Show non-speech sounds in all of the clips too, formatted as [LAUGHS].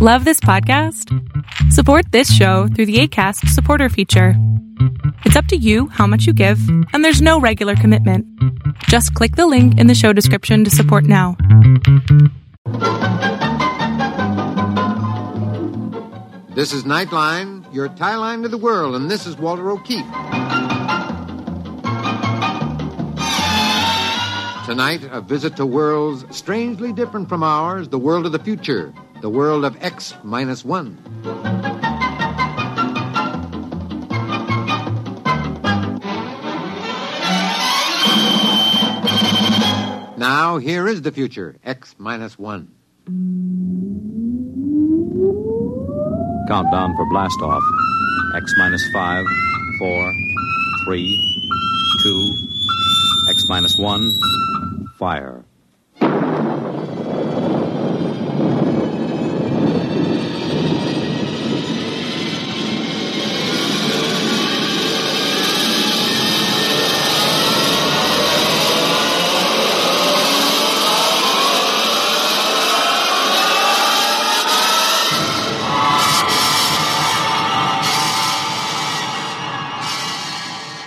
Love this podcast? Support this show through the ACAST supporter feature. It's up to you how much you give, and there's no regular commitment. Just click the link in the show description to support now. This is Nightline, your tie line to the world, and this is Walter O'Keefe. Tonight, a visit to worlds strangely different from ours, the world of the future, the world of X minus one. Now, here is the future, X minus one. Countdown for blast off. X minus five, four, three, two, X minus one, fire.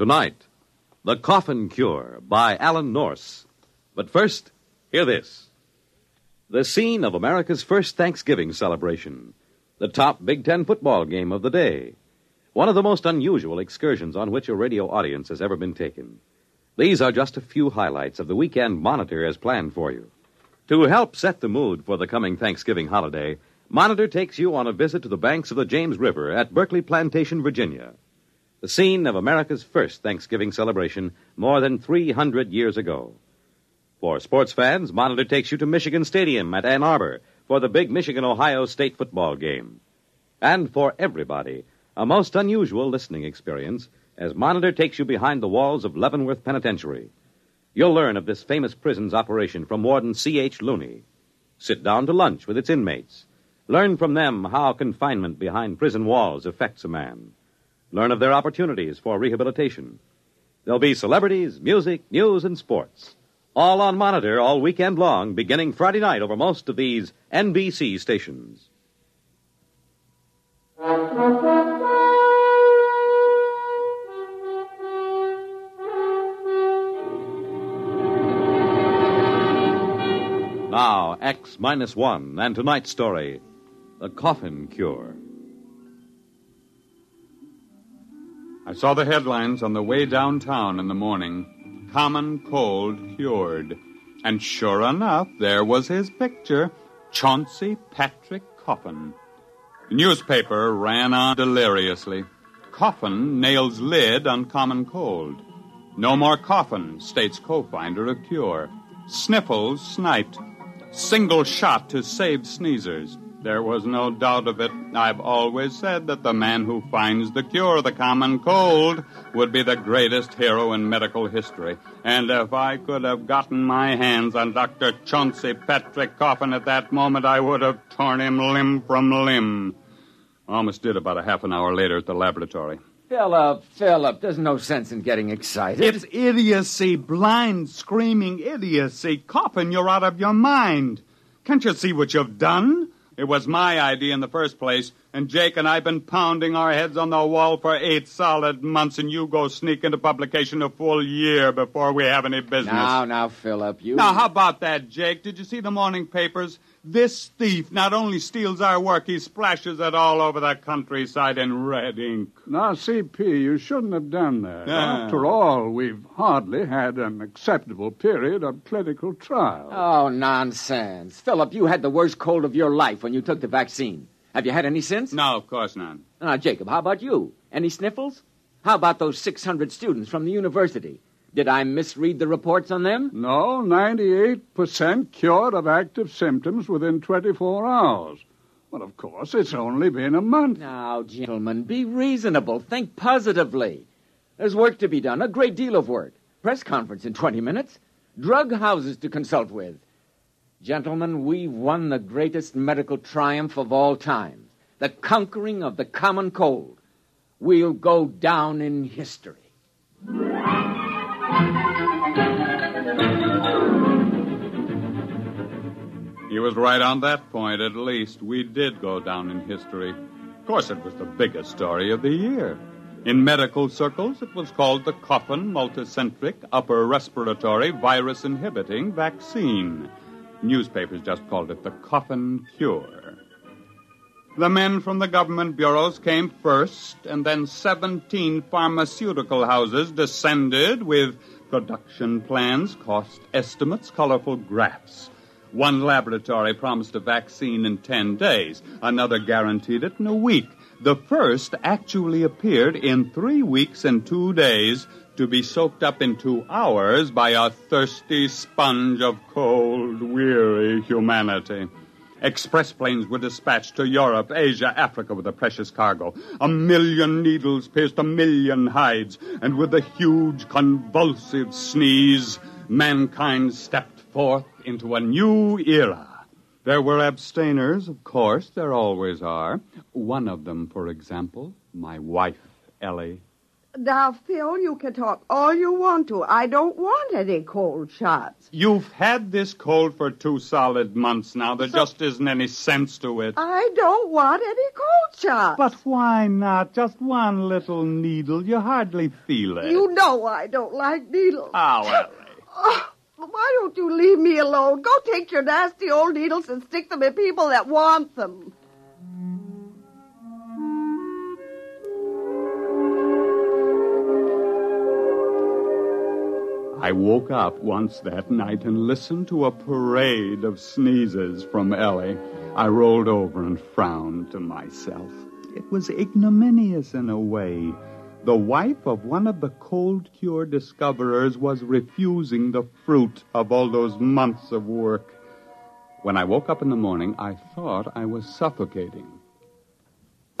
Tonight, The Coffin Cure by Alan Nourse. But first, hear this. The scene of America's first Thanksgiving celebration. The top Big Ten football game of the day. One of the most unusual excursions on which a radio audience has ever been taken. These are just a few highlights of the weekend Monitor has planned for you. To help set the mood for the coming Thanksgiving holiday, Monitor takes you on a visit to the banks of the James River at Berkeley Plantation, Virginia the scene of America's first Thanksgiving celebration more than 300 years ago. For sports fans, Monitor takes you to Michigan Stadium at Ann Arbor for the big Michigan Ohio State football game. And for everybody, a most unusual listening experience as Monitor takes you behind the walls of Leavenworth Penitentiary. You'll learn of this famous prison's operation from Warden C.H. Looney. Sit down to lunch with its inmates. Learn from them how confinement behind prison walls affects a man. Learn of their opportunities for rehabilitation. There'll be celebrities, music, news, and sports. All on monitor all weekend long, beginning Friday night over most of these NBC stations. Now, X minus one, and tonight's story The Coffin Cure. I saw the headlines on the way downtown in the morning Common Cold Cured. And sure enough, there was his picture Chauncey Patrick Coffin. The newspaper ran on deliriously. Coffin nails lid on common cold. No more coffin, states co finder of cure. Sniffles sniped. Single shot to save sneezers. There was no doubt of it. I've always said that the man who finds the cure of the common cold would be the greatest hero in medical history. And if I could have gotten my hands on Dr. Chauncey Patrick Coffin at that moment, I would have torn him limb from limb. Almost did about a half an hour later at the laboratory. Philip, Philip, there's no sense in getting excited. It's idiocy, blind, screaming idiocy. Coffin, you're out of your mind. Can't you see what you've done? It was my idea in the first place, and Jake and I've been pounding our heads on the wall for eight solid months, and you go sneak into publication a full year before we have any business. Now, now, Philip, you. Now, how about that, Jake? Did you see the morning papers? This thief not only steals our work, he splashes it all over the countryside in red ink. Now, CP, you shouldn't have done that. Yeah. After all, we've hardly had an acceptable period of clinical trial. Oh, nonsense. Philip, you had the worst cold of your life when you took the vaccine. Have you had any since? No, of course not. Now, Jacob, how about you? Any sniffles? How about those 600 students from the university? Did I misread the reports on them? No, 98% cured of active symptoms within 24 hours. Well, of course, it's only been a month. Now, gentlemen, be reasonable. Think positively. There's work to be done, a great deal of work. Press conference in 20 minutes. Drug houses to consult with. Gentlemen, we've won the greatest medical triumph of all time the conquering of the common cold. We'll go down in history. He was right on that point, at least. We did go down in history. Of course, it was the biggest story of the year. In medical circles, it was called the Coffin Multicentric Upper Respiratory Virus Inhibiting Vaccine. Newspapers just called it the Coffin Cure. The men from the government bureaus came first, and then 17 pharmaceutical houses descended with production plans, cost estimates, colorful graphs. One laboratory promised a vaccine in 10 days, another guaranteed it in a week. The first actually appeared in three weeks and two days to be soaked up in two hours by a thirsty sponge of cold, weary humanity. Express planes were dispatched to Europe, Asia, Africa with the precious cargo. A million needles pierced a million hides, and with a huge convulsive sneeze, mankind stepped forth into a new era. There were abstainers, of course, there always are. One of them, for example, my wife, Ellie. Now, Phil, you can talk all you want to. I don't want any cold shots. You've had this cold for two solid months now. There just isn't any sense to it. I don't want any cold shots. But why not? Just one little needle. You hardly feel it. You know I don't like needles. Ah, oh, Ellie. Eh. Oh, why don't you leave me alone? Go take your nasty old needles and stick them in people that want them. I woke up once that night and listened to a parade of sneezes from Ellie. I rolled over and frowned to myself. It was ignominious in a way. The wife of one of the cold cure discoverers was refusing the fruit of all those months of work. When I woke up in the morning, I thought I was suffocating. [COUGHS]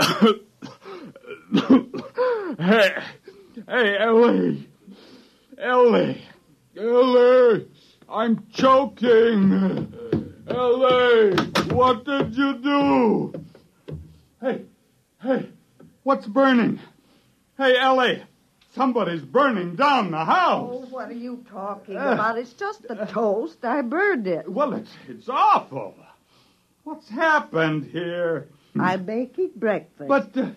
hey, hey, Ellie. Ellie! Ellie! I'm choking! Ellie! What did you do? Hey, hey, what's burning? Hey, Ellie! Somebody's burning down the house! Oh, what are you talking about? It's just the toast. I burned it. Well, it's, it's awful. What's happened here? I'm making breakfast. But uh,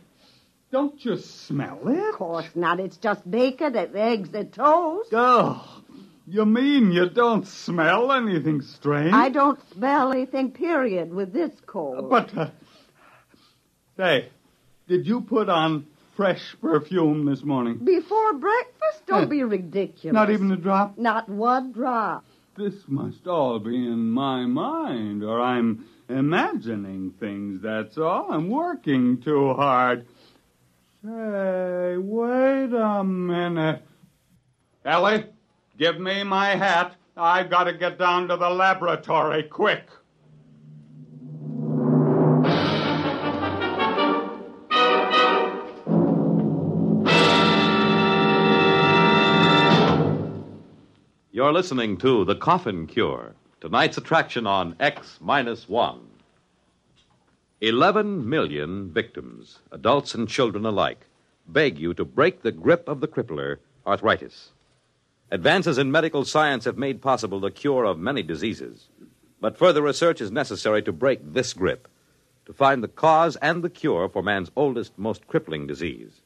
don't you smell it? Of course not. It's just bacon and eggs and toast. Oh, you mean you don't smell anything strange? I don't smell anything, period, with this cold. But, uh, say, did you put on fresh perfume this morning? Before breakfast? Don't be ridiculous. Not even a drop? Not one drop. This must all be in my mind, or I'm imagining things, that's all. I'm working too hard. Say, wait a minute. Ellie, give me my hat. I've got to get down to the laboratory quick. You're listening to The Coffin Cure, tonight's attraction on X minus one. Eleven million victims, adults and children alike, beg you to break the grip of the crippler, arthritis. Advances in medical science have made possible the cure of many diseases, but further research is necessary to break this grip, to find the cause and the cure for man's oldest, most crippling disease.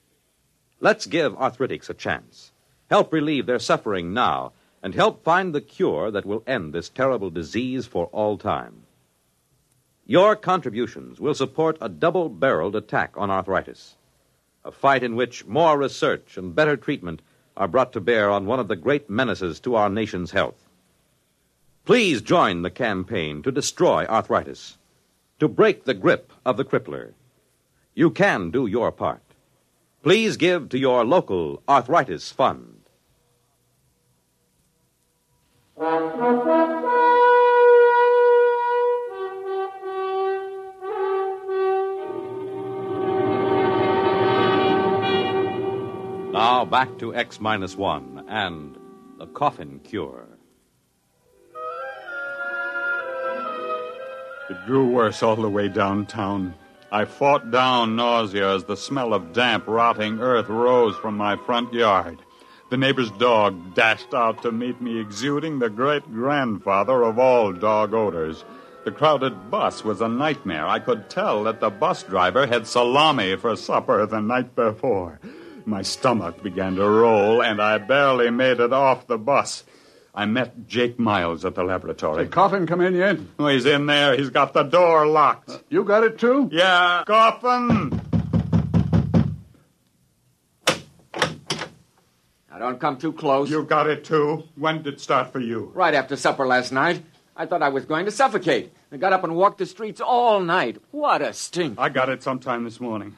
Let's give arthritics a chance. Help relieve their suffering now and help find the cure that will end this terrible disease for all time. Your contributions will support a double barreled attack on arthritis, a fight in which more research and better treatment are brought to bear on one of the great menaces to our nation's health. Please join the campaign to destroy arthritis, to break the grip of the crippler. You can do your part. Please give to your local arthritis fund. Back to X minus one and the coffin cure. It grew worse all the way downtown. I fought down nausea as the smell of damp, rotting earth rose from my front yard. The neighbor's dog dashed out to meet me, exuding the great grandfather of all dog odors. The crowded bus was a nightmare. I could tell that the bus driver had salami for supper the night before. My stomach began to roll, and I barely made it off the bus. I met Jake Miles at the laboratory. The coffin come in yet? Oh, he's in there. He's got the door locked. Uh, you got it too? Yeah, coffin. Now, don't come too close. You got it too. When did it start for you? Right after supper last night. I thought I was going to suffocate. I got up and walked the streets all night. What a stink. I got it sometime this morning.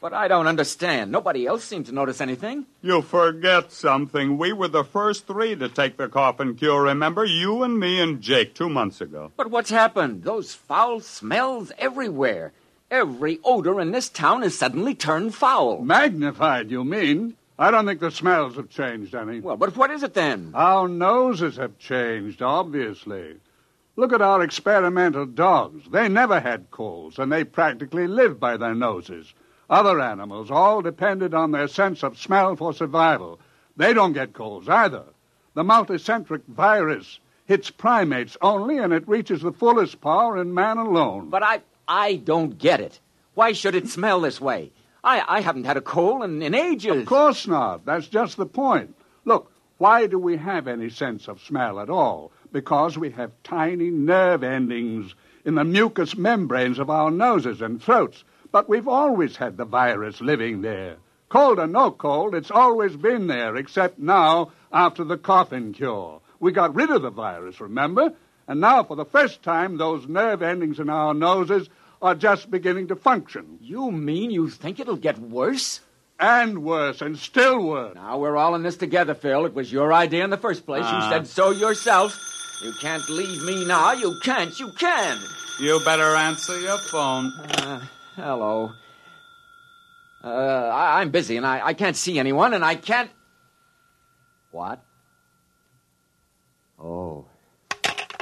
But I don't understand. Nobody else seemed to notice anything. You forget something. We were the first three to take the coffin cure, remember? You and me and Jake two months ago. But what's happened? Those foul smells everywhere. Every odor in this town has suddenly turned foul. Magnified, you mean? I don't think the smells have changed any. Well, but what is it then? Our noses have changed, obviously. Look at our experimental dogs. They never had colds, and they practically live by their noses. Other animals all depended on their sense of smell for survival. They don't get colds either. The multicentric virus hits primates only, and it reaches the fullest power in man alone. But I, I don't get it. Why should it smell this way? I, I haven't had a cold in, in ages. Of course not. That's just the point. Look, why do we have any sense of smell at all? Because we have tiny nerve endings in the mucous membranes of our noses and throats. But we've always had the virus living there. Cold or no cold, it's always been there, except now after the coffin cure. We got rid of the virus, remember? And now, for the first time, those nerve endings in our noses are just beginning to function. You mean you think it'll get worse? And worse, and still worse. Now we're all in this together, Phil. It was your idea in the first place. Ah. You said so yourself. You can't leave me now. You can't. You can't. You better answer your phone. Uh, hello. Uh, I, I'm busy and I, I can't see anyone and I can't. What? Oh.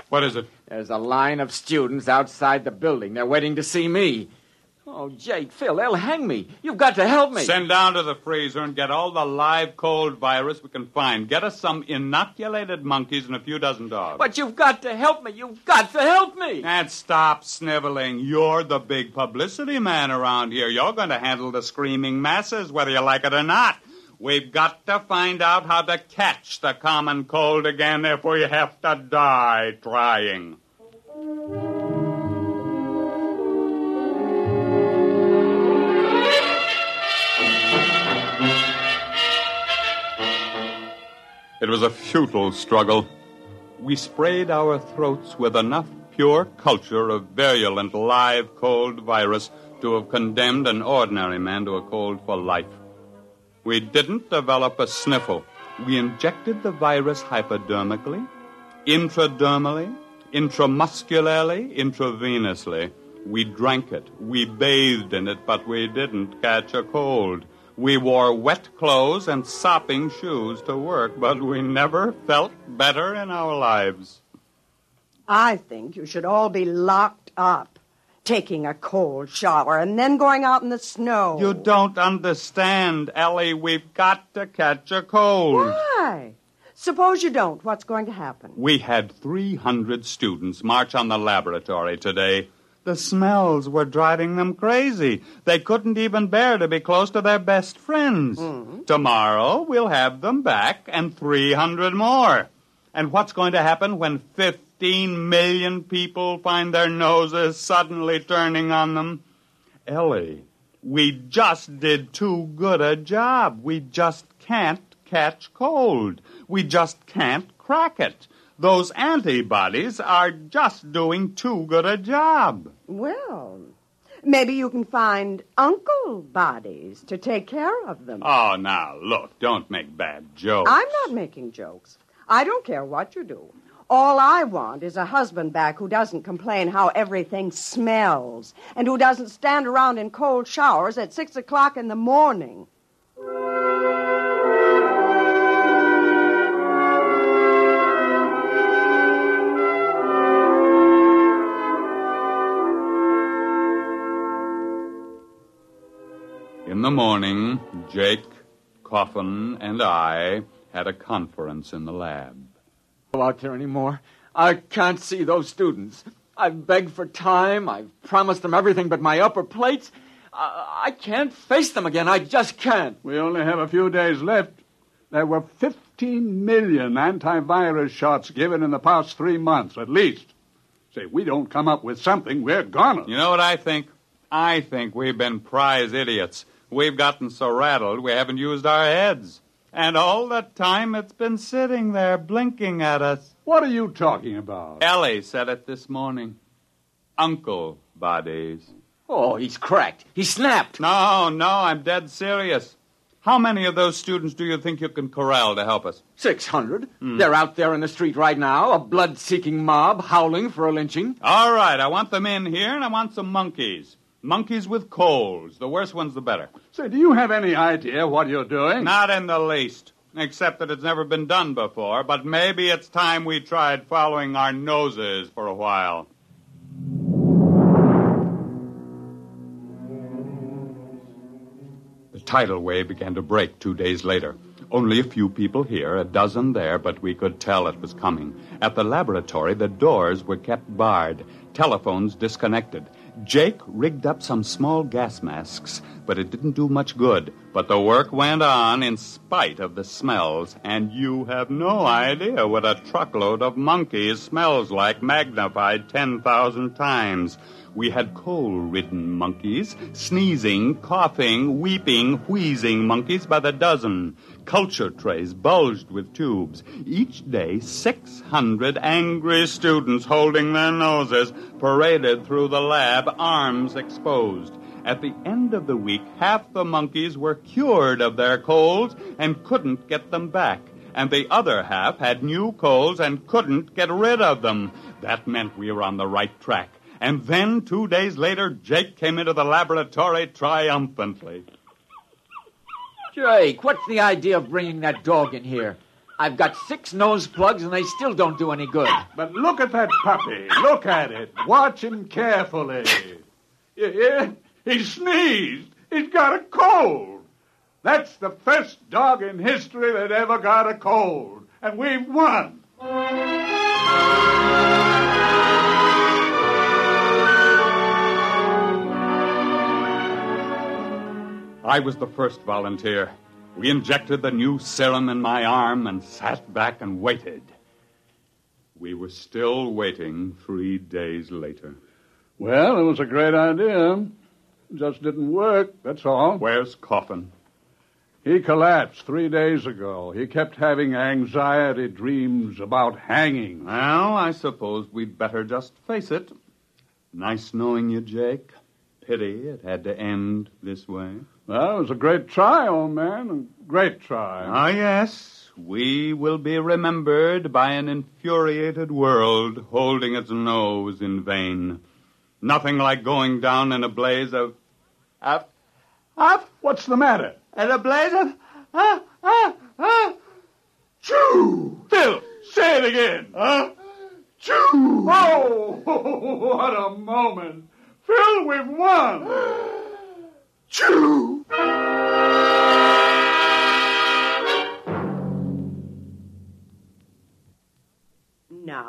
What is it? There's a line of students outside the building. They're waiting to see me. Oh, Jake, Phil, they'll hang me. You've got to help me. Send down to the freezer and get all the live cold virus we can find. Get us some inoculated monkeys and a few dozen dogs. But you've got to help me. You've got to help me. And stop sniveling. You're the big publicity man around here. You're going to handle the screaming masses, whether you like it or not. We've got to find out how to catch the common cold again if we have to die trying. It was a futile struggle. We sprayed our throats with enough pure culture of virulent live cold virus to have condemned an ordinary man to a cold for life. We didn't develop a sniffle. We injected the virus hypodermically, intradermally, intramuscularly, intravenously. We drank it. We bathed in it, but we didn't catch a cold. We wore wet clothes and sopping shoes to work, but we never felt better in our lives. I think you should all be locked up, taking a cold shower and then going out in the snow. You don't understand, Ellie. We've got to catch a cold. Why? Suppose you don't. What's going to happen? We had 300 students march on the laboratory today. The smells were driving them crazy. They couldn't even bear to be close to their best friends. Mm-hmm. Tomorrow we'll have them back and 300 more. And what's going to happen when 15 million people find their noses suddenly turning on them? Ellie, we just did too good a job. We just can't catch cold. We just can't crack it. Those antibodies are just doing too good a job. Well, maybe you can find uncle bodies to take care of them. Oh, now, look, don't make bad jokes. I'm not making jokes. I don't care what you do. All I want is a husband back who doesn't complain how everything smells and who doesn't stand around in cold showers at six o'clock in the morning. Morning, Jake, Coffin, and I had a conference in the lab. Go out there anymore. I can't see those students. I've begged for time. I've promised them everything but my upper plates. I, I can't face them again. I just can't. We only have a few days left. There were 15 million antivirus shots given in the past three months, at least. Say, we don't come up with something, we're gonna. You know what I think? I think we've been prize idiots. We've gotten so rattled we haven't used our heads. And all the time it's been sitting there blinking at us. What are you talking about? Ellie said it this morning. Uncle bodies. Oh, he's cracked. He snapped. No, no, I'm dead serious. How many of those students do you think you can corral to help us? 600. Hmm. They're out there in the street right now, a blood seeking mob howling for a lynching. All right, I want them in here, and I want some monkeys. Monkeys with colds. The worse ones, the better. Say, do you have any idea what you're doing? Not in the least, except that it's never been done before, but maybe it's time we tried following our noses for a while. The tidal wave began to break two days later. Only a few people here, a dozen there, but we could tell it was coming. At the laboratory, the doors were kept barred, telephones disconnected. Jake rigged up some small gas masks, but it didn't do much good. But the work went on in spite of the smells, and you have no idea what a truckload of monkeys smells like magnified 10,000 times. We had coal ridden monkeys, sneezing, coughing, weeping, wheezing monkeys by the dozen. Culture trays bulged with tubes. Each day, 600 angry students holding their noses paraded through the lab, arms exposed. At the end of the week, half the monkeys were cured of their colds and couldn't get them back. And the other half had new colds and couldn't get rid of them. That meant we were on the right track. And then, two days later, Jake came into the laboratory triumphantly. Jake, what's the idea of bringing that dog in here? I've got six nose plugs and they still don't do any good. But look at that puppy. Look at it. Watch him carefully. You hear? He sneezed. He's got a cold. That's the first dog in history that ever got a cold. And we've won. I was the first volunteer. We injected the new serum in my arm and sat back and waited. We were still waiting three days later. Well, it was a great idea. Just didn't work, that's all. Where's Coffin? He collapsed three days ago. He kept having anxiety dreams about hanging. Well, I suppose we'd better just face it. Nice knowing you, Jake. Pity it had to end this way. It was a great try, old man. A great try. Ah, yes. We will be remembered by an infuriated world holding its nose in vain. Nothing like going down in a blaze of. of. of. What's the matter? in a blaze of. ah, ah, ah. Chew! Phil, say it again. Huh? Chew! Oh, [LAUGHS] what a moment. Phil, we've won. [GASPS] Chew!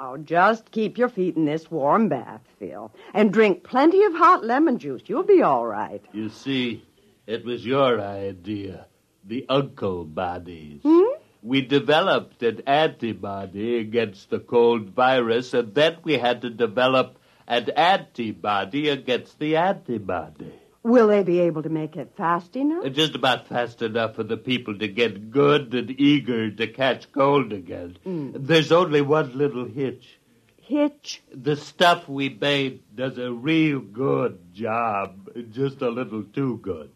Now, just keep your feet in this warm bath, Phil, and drink plenty of hot lemon juice. You'll be all right. You see, it was your idea. The uncle bodies. Hmm? We developed an antibody against the cold virus, and then we had to develop an antibody against the antibody. Will they be able to make it fast enough? Just about fast enough for the people to get good and eager to catch cold again. Mm. There's only one little hitch. Hitch? The stuff we made does a real good job, just a little too good.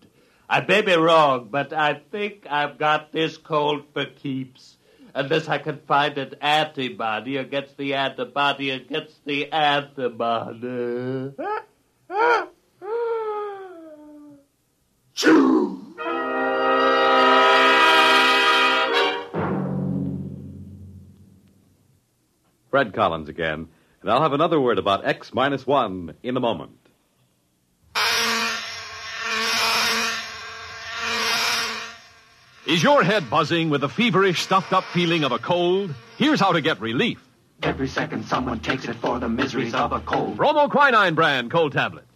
I may be wrong, but I think I've got this cold for keeps. Unless I can find an antibody against the antibody against the antibody. [LAUGHS] Fred Collins again, and I'll have another word about X minus one in a moment. Is your head buzzing with the feverish, stuffed up feeling of a cold? Here's how to get relief. Every second someone takes it for the miseries of a cold. Bromoquinine brand cold tablets.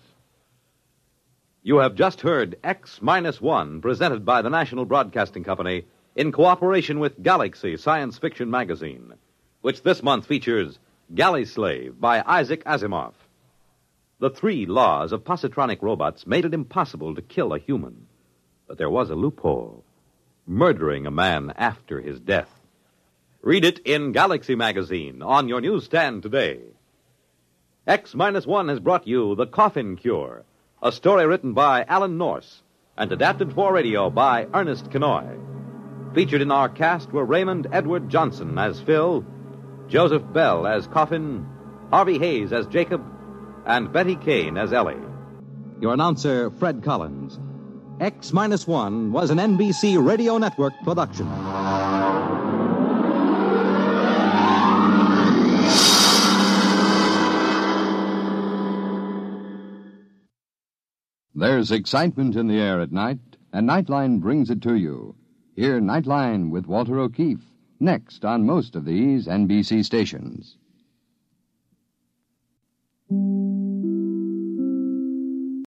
You have just heard X Minus One, presented by the National Broadcasting Company in cooperation with Galaxy Science Fiction Magazine, which this month features Galley Slave by Isaac Asimov. The three laws of positronic robots made it impossible to kill a human. But there was a loophole murdering a man after his death. Read it in Galaxy Magazine on your newsstand today. X Minus One has brought you The Coffin Cure, a story written by Alan Nourse and adapted for radio by Ernest Kinoy. Featured in our cast were Raymond Edward Johnson as Phil, Joseph Bell as Coffin, Harvey Hayes as Jacob, and Betty Kane as Ellie. Your announcer, Fred Collins. X Minus One was an NBC Radio Network production. There's excitement in the air at night, and Nightline brings it to you. Hear Nightline with Walter O'Keefe next on most of these NBC stations.